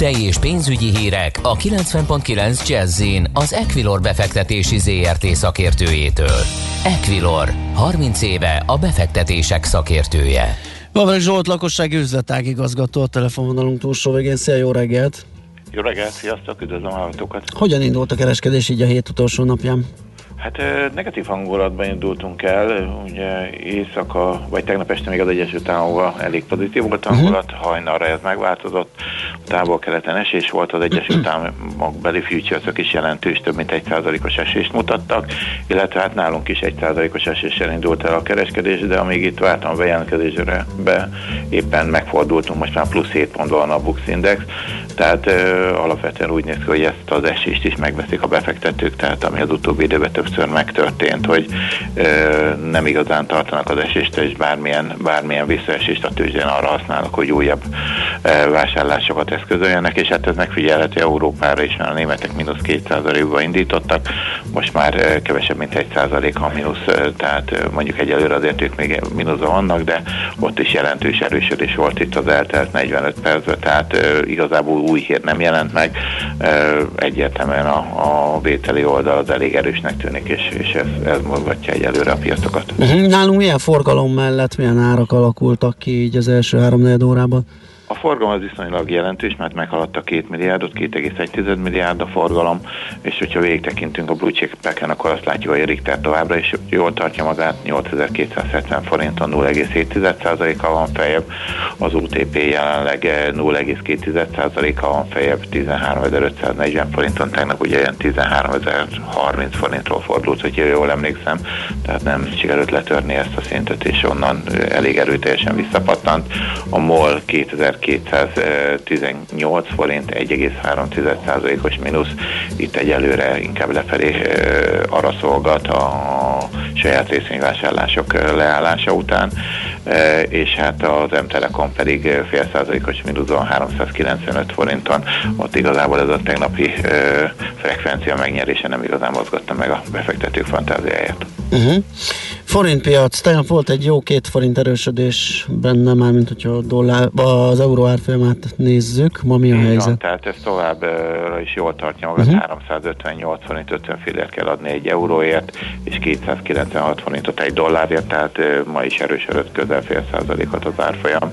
Tőzsdei és pénzügyi hírek a 90.9 jazz az Equilor befektetési ZRT szakértőjétől. Equilor, 30 éve a befektetések szakértője. Vavreg Zsolt, lakossági üzletág igazgató a telefonvonalunk túlsó végén. Szia, jó reggelt! Jó reggelt, sziasztok, üdvözlöm a hallgatókat! Hogyan indult a kereskedés így a hét utolsó napján? Hát negatív hangulatban indultunk el, ugye éjszaka, vagy tegnap este még az Egyesült Államokban elég pozitív volt mhm. hangulat, uh-huh. hajnalra ez megváltozott, a távol-keleten esés volt, az Egyesült Államok beli futures is jelentős, több mint egy százalékos esést mutattak, illetve hát nálunk is egy százalékos eséssel indult el a kereskedés, de amíg itt vártam a bejelentkezésre, be éppen megfordultunk, most már plusz 7 pont van a Bux Index, tehát ö, alapvetően úgy néz ki, hogy ezt az esést is megveszik a befektetők, tehát ami az utóbbi időben több többször megtörtént, hogy ö, nem igazán tartanak az esést, és bármilyen, bármilyen visszaesést a tőzsdén arra használnak, hogy újabb ö, vásárlásokat eszközöljenek, és hát ez megfigyelhető Európára is, mert a németek mínusz 2%-ba indítottak, most már kevesebb, mint 1% a mínusz, tehát mondjuk egyelőre azért ők még mínuszban vannak, de ott is jelentős erősödés volt itt az eltelt 45 percben, tehát igazából új hír nem jelent meg, egyértelműen a, a vételi oldal az elég erősnek tűnik és, és ez, ez mozgatja egyelőre a piacokat. Uh-huh. Nálunk milyen forgalom mellett milyen árak alakultak ki így az első három órában? A forgalom az viszonylag jelentős, mert meghaladta 2 milliárdot, 2,1 milliárd a forgalom, és hogyha végig tekintünk a blue chipeken, akkor azt látjuk, hogy a Richter továbbra is jól tartja magát, 8270 forinton 0,7%-a van feljebb, az UTP jelenleg 0,2%-a van feljebb, 13540 forinton, tegnap ugye ilyen 13030 forintról fordult, hogyha jól emlékszem, tehát nem sikerült letörni ezt a szintet, és onnan elég erőteljesen visszapattant. A MOL 2000 218 forint, 1,3%-os mínusz. Itt egyelőre inkább lefelé arra szolgat a saját részvényvásárlások leállása után, és hát az M-Telekom pedig fél százalékos mínuszon 395 forinton, ott igazából ez a tegnapi frekvencia megnyerése nem igazán mozgatta meg a befektetők fantáziáját. Uh-huh. Forintpiac, tegnap volt egy jó két forint erősödés benne, már mint hogyha a dollár, az euró árfolyamát nézzük, ma mi a helyzet? Van, tehát ez továbbra is jól tartja magát, uh-huh. 358 forint 50 fillért kell adni egy euróért, és 296 forintot egy dollárért, tehát ma is erősödött közel fél százalékot az árfolyam.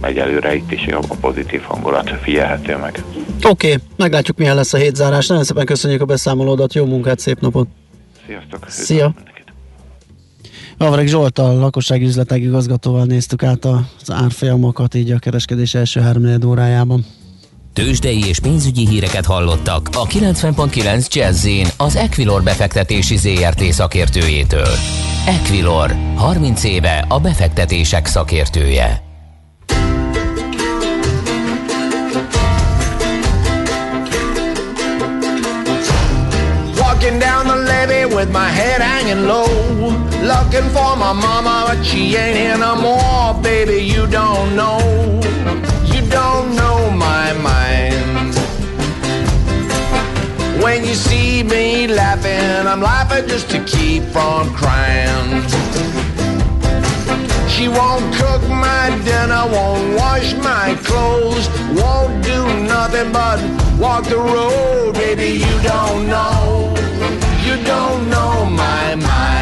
Egyelőre itt is a pozitív hangulat figyelhető meg. Oké, okay, meglátjuk milyen lesz a hétzárás. Nagyon szépen köszönjük a beszámolódat, jó munkát, szép napot! Sziasztok! Szia! Avreg Zsolt, a lakossági üzletek igazgatóval néztük át az árfolyamokat így a kereskedés első három órájában. Tőzsdei és pénzügyi híreket hallottak a 90.9 jazz az Equilor befektetési ZRT szakértőjétől. Equilor, 30 éve a befektetések szakértője. Walking down the levee with my head hanging low Looking for my mama, but she ain't here no more. Baby, you don't know, you don't know my mind. When you see me laughing, I'm laughing just to keep from crying. She won't cook my dinner, won't wash my clothes, won't do nothing but walk the road. Baby, you don't know, you don't know my mind.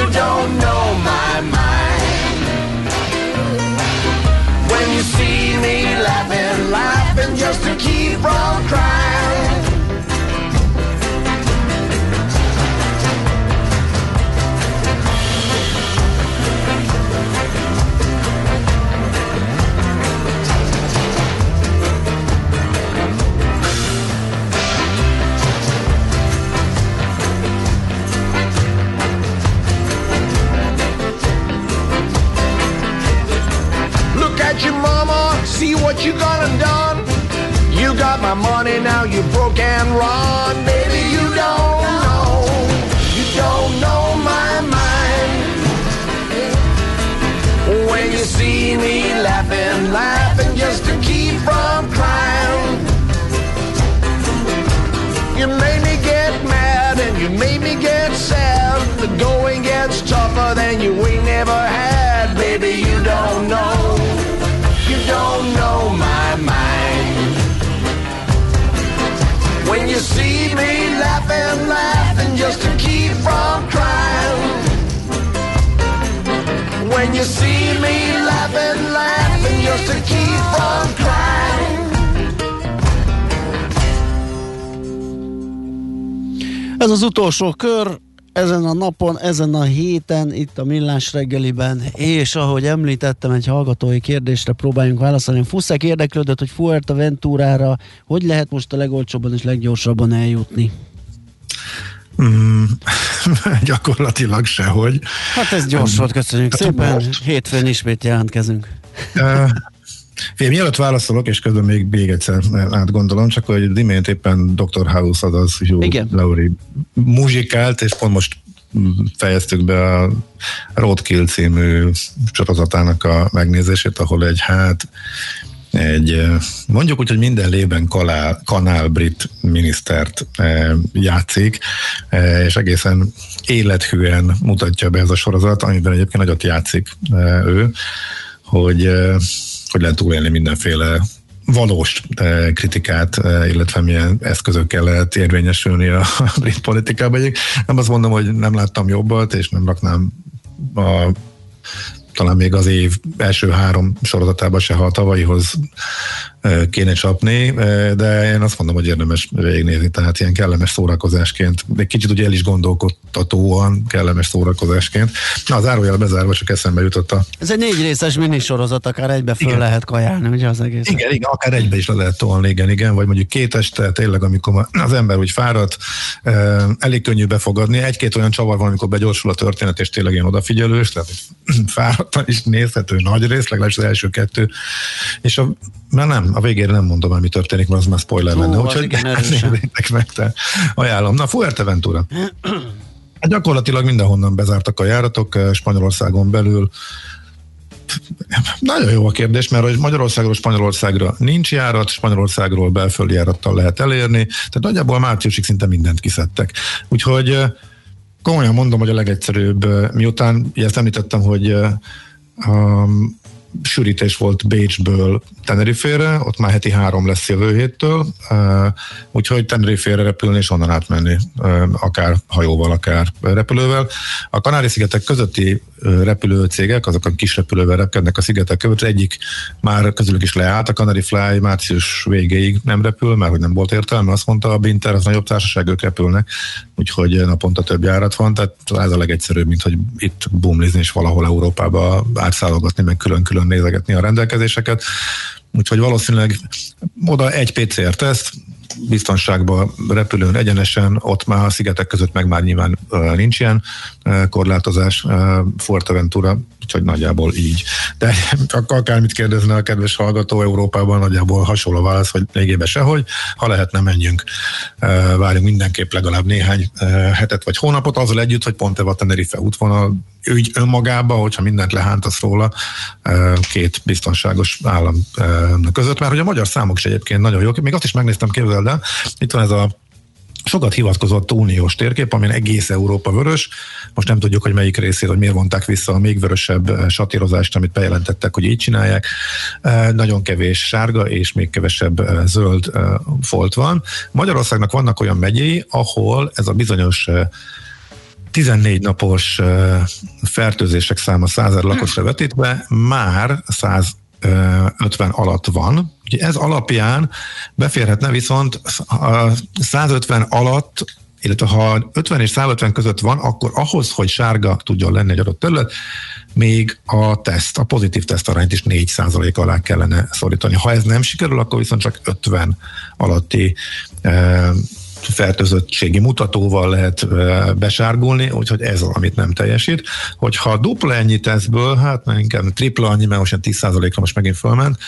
You don't know my mind. When you see me laughing, laughing just to keep from crying. Your mama, see what you gonna done. You got my money, now you broke and run. Baby, you don't know, you don't know my mind. When you see me laughing, laughing just to keep from crying. You made me get mad and you made me get sad. The going gets tougher than you ain't laughing, laughing just to keep from crying. When you see me laughing, laughing just to keep from crying. Ez az utolsó kör, ezen a napon, ezen a héten, itt a Millás reggeliben, és ahogy említettem, egy hallgatói kérdésre próbáljunk válaszolni. Fuszek érdeklődött, hogy Fuerteventurára hogy lehet most a legolcsóbban és leggyorsabban eljutni? Mm, gyakorlatilag sehogy. Hát ez gyors volt, köszönjük Hát szépen. most. Hétfőn ismét jelentkezünk. Uh, Fél, mielőtt válaszolok, és közben még, még egyszer átgondolom, csak hogy az imént éppen Dr. House, azaz Hugh Igen. Laurie muzsikált, és pont most fejeztük be a Roadkill című sorozatának a megnézését, ahol egy hát egy mondjuk úgy, hogy minden lében kanál, kanál brit minisztert játszik, és egészen élethűen mutatja be ez a sorozat, amiben egyébként nagyot játszik ő, hogy, hogy lehet túlélni mindenféle valós kritikát, illetve milyen eszközökkel lehet érvényesülni a, brit politikában. Nem azt mondom, hogy nem láttam jobbat, és nem raknám a talán még az év első három sorozatában se, ha a tavalyihoz kéne csapni, de én azt mondom, hogy érdemes végignézni, tehát ilyen kellemes szórakozásként, de kicsit ugye el is gondolkodtatóan kellemes szórakozásként. Na, az árójel bezárva csak eszembe jutott a Ez egy négy részes minisorozat, akár egybe föl Igen. lehet kajálni, ugye az egész. igen, igen, akár egybe is le lehet tolni, igen, igen, vagy mondjuk két este, tényleg, amikor az ember úgy fáradt, elég könnyű befogadni. Egy-két olyan csavar van, amikor begyorsul a történet, és tényleg ilyen odafigyelős, tehát fáradtan is nézhető nagy rész, legalábbis az első kettő. És a, mert nem, a végére nem mondom el, mi történik, mert az már spoiler Ó, lenne. Úgyhogy nézzétek meg, te ajánlom. Na, Fuerteventura. Hát gyakorlatilag mindenhonnan bezártak a járatok, eh, Spanyolországon belül, nagyon jó a kérdés, mert hogy Magyarországról Spanyolországra nincs járat, Spanyolországról belföldi járattal lehet elérni, tehát nagyjából márciusig szinte mindent kiszedtek. Úgyhogy eh, komolyan mondom, hogy a legegyszerűbb, eh, miután ezt említettem, hogy um, sűrítés volt Bécsből Tenerifére, ott már heti három lesz jövő héttől, úgyhogy Tenerifére repülni és onnan átmenni, akár hajóval, akár repülővel. A Kanári-szigetek közötti repülőcégek, azok a kis repülővel repkednek a szigetek között, egyik már közülük is leállt, a Canary Fly március végéig nem repül, mert hogy nem volt értelme, azt mondta a Binter, az nagyobb társaság, ők repülnek, úgyhogy naponta több járat van, tehát ez a legegyszerűbb, mint hogy itt bumlizni és valahol Európába átszállogatni, meg külön-külön nézegetni a rendelkezéseket. Úgyhogy valószínűleg oda egy PCR-teszt, biztonságban repülőn egyenesen, ott már a szigetek között meg már nyilván nincs ilyen korlátozás, Forteventura, úgyhogy nagyjából így. De ak- akármit kérdezne a kedves hallgató Európában, nagyjából hasonló válasz, hogy lényegében sehogy, ha lehetne menjünk. Várjunk mindenképp legalább néhány hetet vagy hónapot, azzal együtt, hogy pont a Tenerife útvonal ügy önmagában, hogyha mindent lehántasz róla, két biztonságos állam között, mert hogy a magyar számok is egyébként nagyon jók. Még azt is megnéztem, képzeld el, itt van ez a sokat hivatkozott uniós térkép, amin egész Európa vörös. Most nem tudjuk, hogy melyik részét, hogy miért vonták vissza a még vörösebb eh, satírozást, amit bejelentettek, hogy így csinálják. Eh, nagyon kevés sárga és még kevesebb eh, zöld folt van. Magyarországnak vannak olyan megyéi, ahol ez a bizonyos 14 napos fertőzések száma 100 lakosra vetítve már 150 alatt van, Ugye ez alapján beférhetne viszont a 150 alatt illetve ha 50 és 150 között van, akkor ahhoz, hogy sárga tudjon lenni egy adott terület, még a teszt, a pozitív tesztarányt is 4% alá kellene szorítani. Ha ez nem sikerül, akkor viszont csak 50 alatti e, fertőzöttségi mutatóval lehet e, besárgulni, úgyhogy ez az, amit nem teljesít. Hogyha dupla ennyi tesztből, hát inkább tripla annyi, mert most 10%-ra most megint fölment,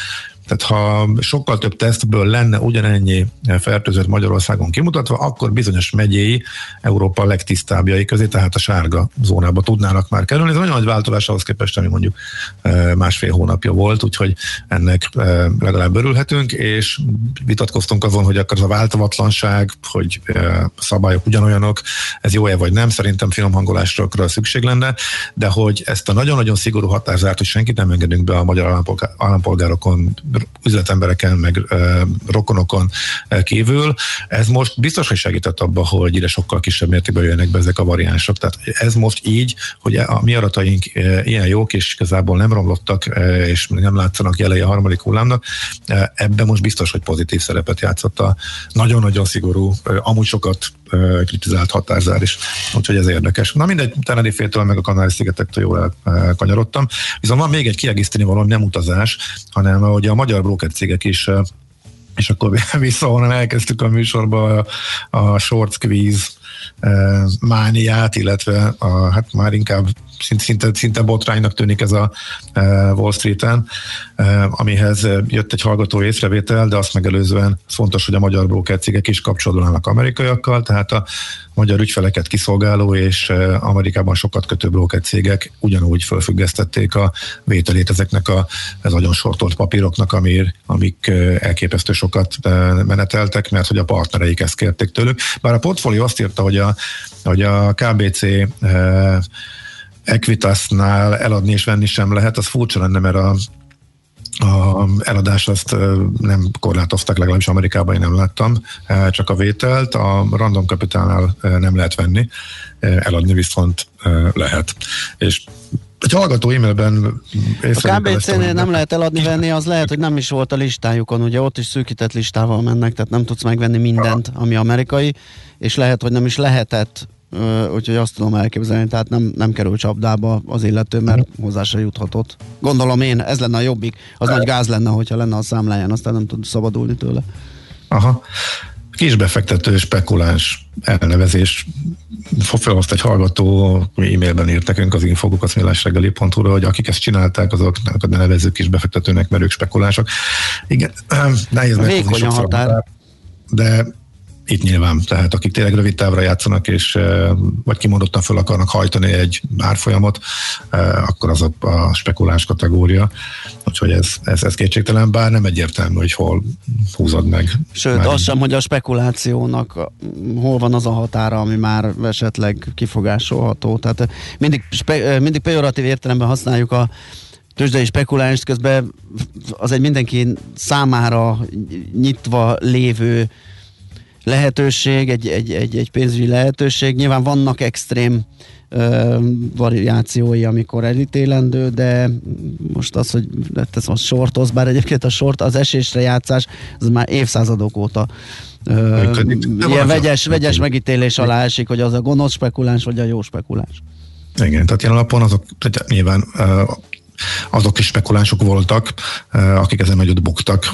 tehát ha sokkal több tesztből lenne ugyanennyi fertőzött Magyarországon kimutatva, akkor bizonyos megyéi Európa legtisztábbjai közé, tehát a sárga zónába tudnának már kerülni. Ez nagyon nagy változás ahhoz képest, ami mondjuk e, másfél hónapja volt, úgyhogy ennek e, legalább örülhetünk, és vitatkoztunk azon, hogy akkor az a változatlanság, hogy e, szabályok ugyanolyanok, ez jó-e vagy nem, szerintem finom hangolásra szükség lenne, de hogy ezt a nagyon-nagyon szigorú határzárt, hogy senkit nem engedünk be a magyar állampolgárokon üzletembereken, meg rokonokon kívül. Ez most biztos, hogy segített abba, hogy ide sokkal kisebb mértékben jönnek be ezek a variánsok. Tehát ez most így, hogy a mi adataink ilyen jók, és igazából nem romlottak, és nem látszanak jelei a harmadik hullámnak, ebben most biztos, hogy pozitív szerepet játszott a nagyon-nagyon szigorú, amúgy sokat kritizált határzár is. Úgyhogy ez érdekes. Na mindegy, Tenerife-től meg a Kanári-szigetektől jól elkanyarodtam. Viszont van még egy kiegészíteni való nem utazás, hanem hogy a magyar broker cégek is és akkor vissza onnan elkezdtük a műsorba a, a short squeeze mániát, illetve a, hát már inkább szinte, szinte botránynak tűnik ez a Wall Street-en, amihez jött egy hallgató észrevétel, de azt megelőzően fontos, hogy a magyar broker cégek is kapcsolatban állnak amerikaiakkal, tehát a magyar ügyfeleket kiszolgáló és Amerikában sokat kötő broker cégek ugyanúgy felfüggesztették a vételét ezeknek a ez nagyon sortolt papíroknak, amir, amik elképesztő sokat meneteltek, mert hogy a partnereik ezt kérték tőlük. Bár a portfólió azt írta, hogy a, hogy a KBC Equitasnál eladni és venni sem lehet, az furcsa lenne, mert a, a eladás azt nem korlátoztak, legalábbis Amerikában én nem láttam, csak a vételt, a Random Capitalnál nem lehet venni, eladni viszont lehet. És egy hallgató e-mailben A KBC-nél nem lehet eladni venni, az lehet, hogy nem is volt a listájukon, ugye ott is szűkített listával mennek, tehát nem tudsz megvenni mindent, ami amerikai, és lehet, hogy nem is lehetett úgyhogy azt tudom elképzelni, tehát nem, nem kerül csapdába az illető, mert hozzá se juthatott. Gondolom én, ez lenne a jobbik. Az nagy gáz lenne, hogyha lenne a számláján, aztán nem tud szabadulni tőle. Aha. Kisbefektető spekuláns elnevezés. Felhozta egy hallgató, e-mailben írt nekünk az infogukaszmilásreggeli.hu-ra, hogy akik ezt csinálták, azoknak ne nevezzük kisbefektetőnek, mert ők spekulások. Igen, nehéz meghozni a határ. De itt nyilván, tehát akik tényleg rövid távra játszanak, és vagy kimondottan fel akarnak hajtani egy árfolyamot, akkor az a, a spekulás kategória. Úgyhogy ez, ez, ez kétségtelen, bár nem egyértelmű, hogy hol húzod meg. Sőt, az sem, hogy a spekulációnak hol van az a határa, ami már esetleg kifogásolható. Tehát mindig, spe, mindig pejoratív értelemben használjuk a tőzsdei spekuláns közben az egy mindenki számára nyitva lévő lehetőség, egy, egy, egy, egy pénzügyi lehetőség. Nyilván vannak extrém ö, variációi, amikor elítélendő, de most az, hogy ez most sortoz, bár egyébként a sort, az esésre játszás, az már évszázadok óta ö, ilyen vegyes, vegyes megítélés alá esik, hogy az a gonosz spekuláns, vagy a jó spekuláns. Igen, tehát jelen alapon azok tehát nyilván azok is spekulánsok voltak, akik ezen nagyot buktak,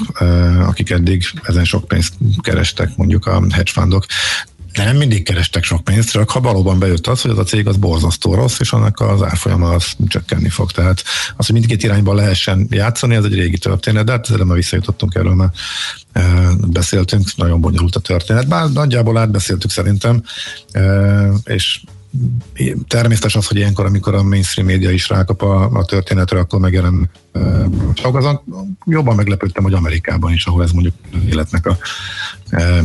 akik eddig ezen sok pénzt kerestek, mondjuk a hedge fundok. De nem mindig kerestek sok pénzt, csak ha valóban bejött az, hogy az a cég az borzasztó rossz, és annak az árfolyama az csökkenni fog. Tehát az, hogy mindkét irányban lehessen játszani, ez egy régi történet, de hát ezzel már visszajutottunk erről, mert beszéltünk, nagyon bonyolult a történet. Bár nagyjából átbeszéltük szerintem, és természetes az, hogy ilyenkor, amikor a mainstream média is rákap a, a történetre, akkor megjelen csak azon jobban meglepődtem, hogy Amerikában is, ahol ez mondjuk életnek a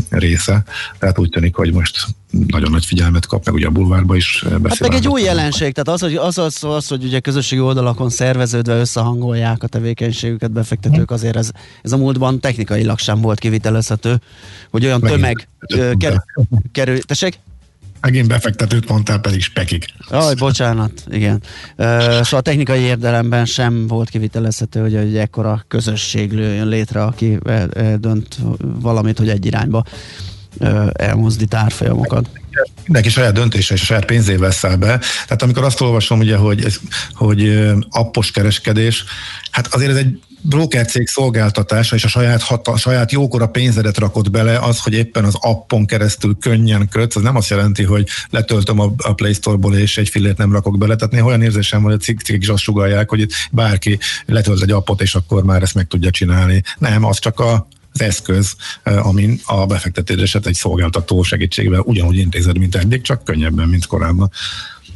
része. Tehát úgy tűnik, hogy most nagyon nagy figyelmet kap, meg ugye a bulvárba is beszél. Hát meg egy új jelenség, tehát az, hogy, az, az, az, hogy ugye közösségi oldalakon szerveződve összehangolják a tevékenységüket befektetők, azért ez, ez a múltban technikailag sem volt kivitelezhető, hogy olyan tömeg kerül. Tessék? Megint befektetőt mondtál, pedig spekik. Aj, bocsánat, igen. Szóval a technikai érdelemben sem volt kivitelezhető, hogy egy ekkora közösség lőjön létre, aki dönt valamit, hogy egy irányba elmozdít árfolyamokat mindenki saját döntése és a saját pénzével száll be. Tehát amikor azt olvasom, ugye, hogy, hogy appos kereskedés, hát azért ez egy broker cég szolgáltatása és a saját, hat, a saját jókora pénzedet rakott bele, az, hogy éppen az appon keresztül könnyen kötsz, az nem azt jelenti, hogy letöltöm a, a Play Store-ból és egy fillét nem rakok bele. Tehát néha olyan érzésem van, hogy a cikkek is azt sugalják, hogy itt bárki letölt egy appot, és akkor már ezt meg tudja csinálni. Nem, az csak a, az eszköz, amin a befektetésedet egy szolgáltató segítségével ugyanúgy intézed, mint eddig, csak könnyebben, mint korábban.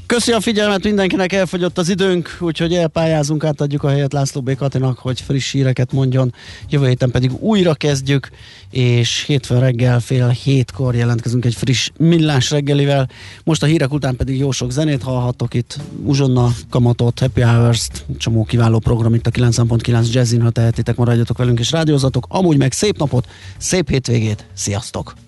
Köszi a figyelmet, mindenkinek elfogyott az időnk, úgyhogy elpályázunk, átadjuk a helyet László B. Katinak, hogy friss híreket mondjon. Jövő héten pedig újra kezdjük, és hétfőn reggel fél hétkor jelentkezünk egy friss millás reggelivel. Most a hírek után pedig jó sok zenét hallhattok itt. Uzsonna, Kamatot, Happy Hours-t, csomó kiváló program itt a 9.9 Jazzin, ha tehetitek, maradjatok velünk és rádiózatok. Amúgy meg szép napot, szép hétvégét, sziasztok!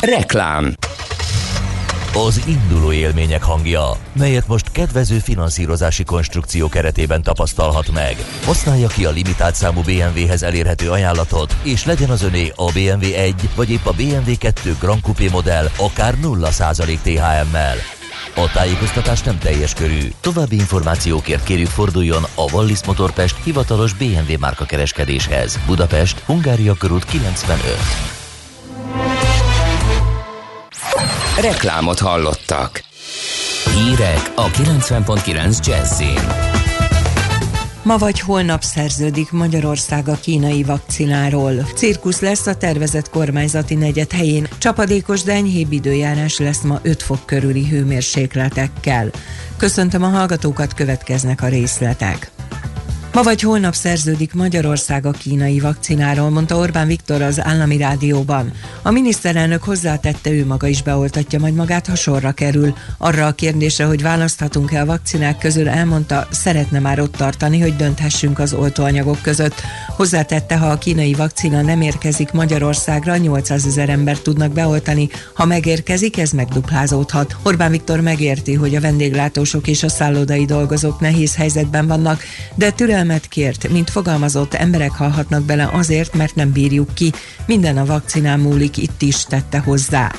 Reklám Az induló élmények hangja, melyet most kedvező finanszírozási konstrukció keretében tapasztalhat meg. Használja ki a limitált számú BMW-hez elérhető ajánlatot, és legyen az öné a BMW 1 vagy épp a BMW 2 Grand Coupé modell akár 0% THM-mel. A tájékoztatás nem teljes körű. További információkért kérjük forduljon a Wallis Motorpest hivatalos BMW márka kereskedéshez. Budapest, Hungária körút 95. Reklámot hallottak. Hírek a 90.9 Jazzin. Ma vagy holnap szerződik Magyarország a kínai vakcináról. Cirkusz lesz a tervezett kormányzati negyed helyén. Csapadékos, de enyhébb időjárás lesz ma 5 fok körüli hőmérsékletekkel. Köszöntöm a hallgatókat, következnek a részletek. Ma vagy holnap szerződik Magyarország a kínai vakcináról, mondta Orbán Viktor az állami rádióban. A miniszterelnök hozzátette, ő maga is beoltatja majd magát, ha sorra kerül. Arra a kérdésre, hogy választhatunk-e a vakcinák közül, elmondta, szeretne már ott tartani, hogy dönthessünk az oltóanyagok között. Hozzátette, ha a kínai vakcina nem érkezik Magyarországra, 800 ezer embert tudnak beoltani, ha megérkezik, ez megduplázódhat. Orbán Viktor megérti, hogy a vendéglátósok és a szállodai dolgozók nehéz helyzetben vannak, de türelmet kért, mint fogalmazott, emberek halhatnak bele azért, mert nem bírjuk ki. Minden a vakcinán múlik, itt is tette hozzá.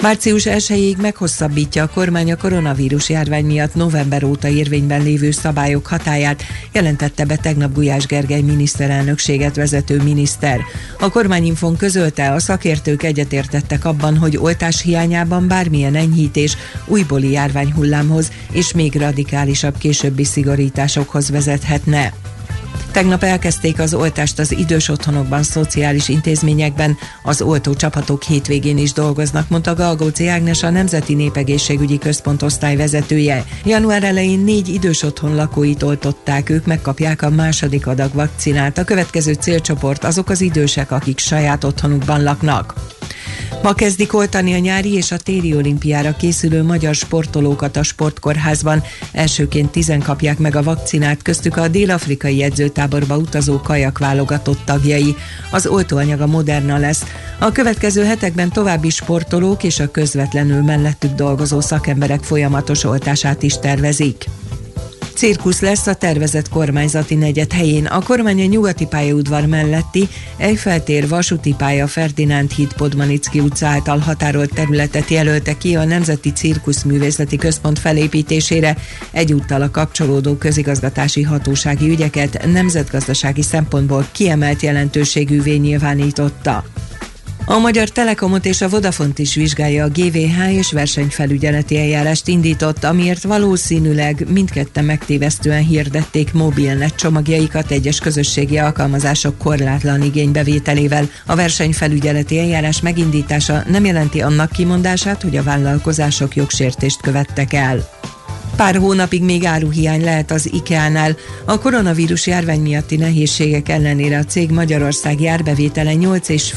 Március 1-ig meghosszabbítja a kormány a koronavírus járvány miatt november óta érvényben lévő szabályok hatáját, jelentette be tegnap Gulyás Gergely miniszterelnökséget vezető miniszter. A kormányinfon közölte, a szakértők egyetértettek abban, hogy oltás hiányában bármilyen enyhítés újbóli járványhullámhoz és még radikálisabb későbbi szigorításokhoz vezethetne. Tegnap elkezdték az oltást az idős otthonokban, szociális intézményekben, az oltó csapatok hétvégén is dolgoznak, mondta Galgóci Ágnes a Nemzeti Népegészségügyi Központ osztályvezetője. Január elején négy idős otthon lakóit oltották, ők megkapják a második adag vakcinát. A következő célcsoport azok az idősek, akik saját otthonukban laknak. Ma kezdik oltani a nyári és a téli olimpiára készülő magyar sportolókat a sportkórházban. Elsőként tizen kapják meg a vakcinát, köztük a dél-afrikai edzőtáborba utazó kajak válogatott tagjai. Az oltóanyag a Moderna lesz. A következő hetekben további sportolók és a közvetlenül mellettük dolgozó szakemberek folyamatos oltását is tervezik. Cirkusz lesz a tervezett kormányzati negyed helyén. A kormány a nyugati pályaudvar melletti Eiffel tér vasúti pálya Ferdinánd híd Podmanicki utca által határolt területet jelölte ki a Nemzeti Cirkuszművészeti Központ felépítésére. Egyúttal a kapcsolódó közigazgatási hatósági ügyeket nemzetgazdasági szempontból kiemelt jelentőségűvé nyilvánította. A Magyar Telekomot és a Vodafont is vizsgálja a GVH és versenyfelügyeleti eljárást indított, amiért valószínűleg mindketten megtévesztően hirdették mobilnet csomagjaikat egyes közösségi alkalmazások korlátlan igénybevételével. A versenyfelügyeleti eljárás megindítása nem jelenti annak kimondását, hogy a vállalkozások jogsértést követtek el. Pár hónapig még áruhiány lehet az IKEA-nál. A koronavírus járvány miatti nehézségek ellenére a cég Magyarország járbevétele 8,5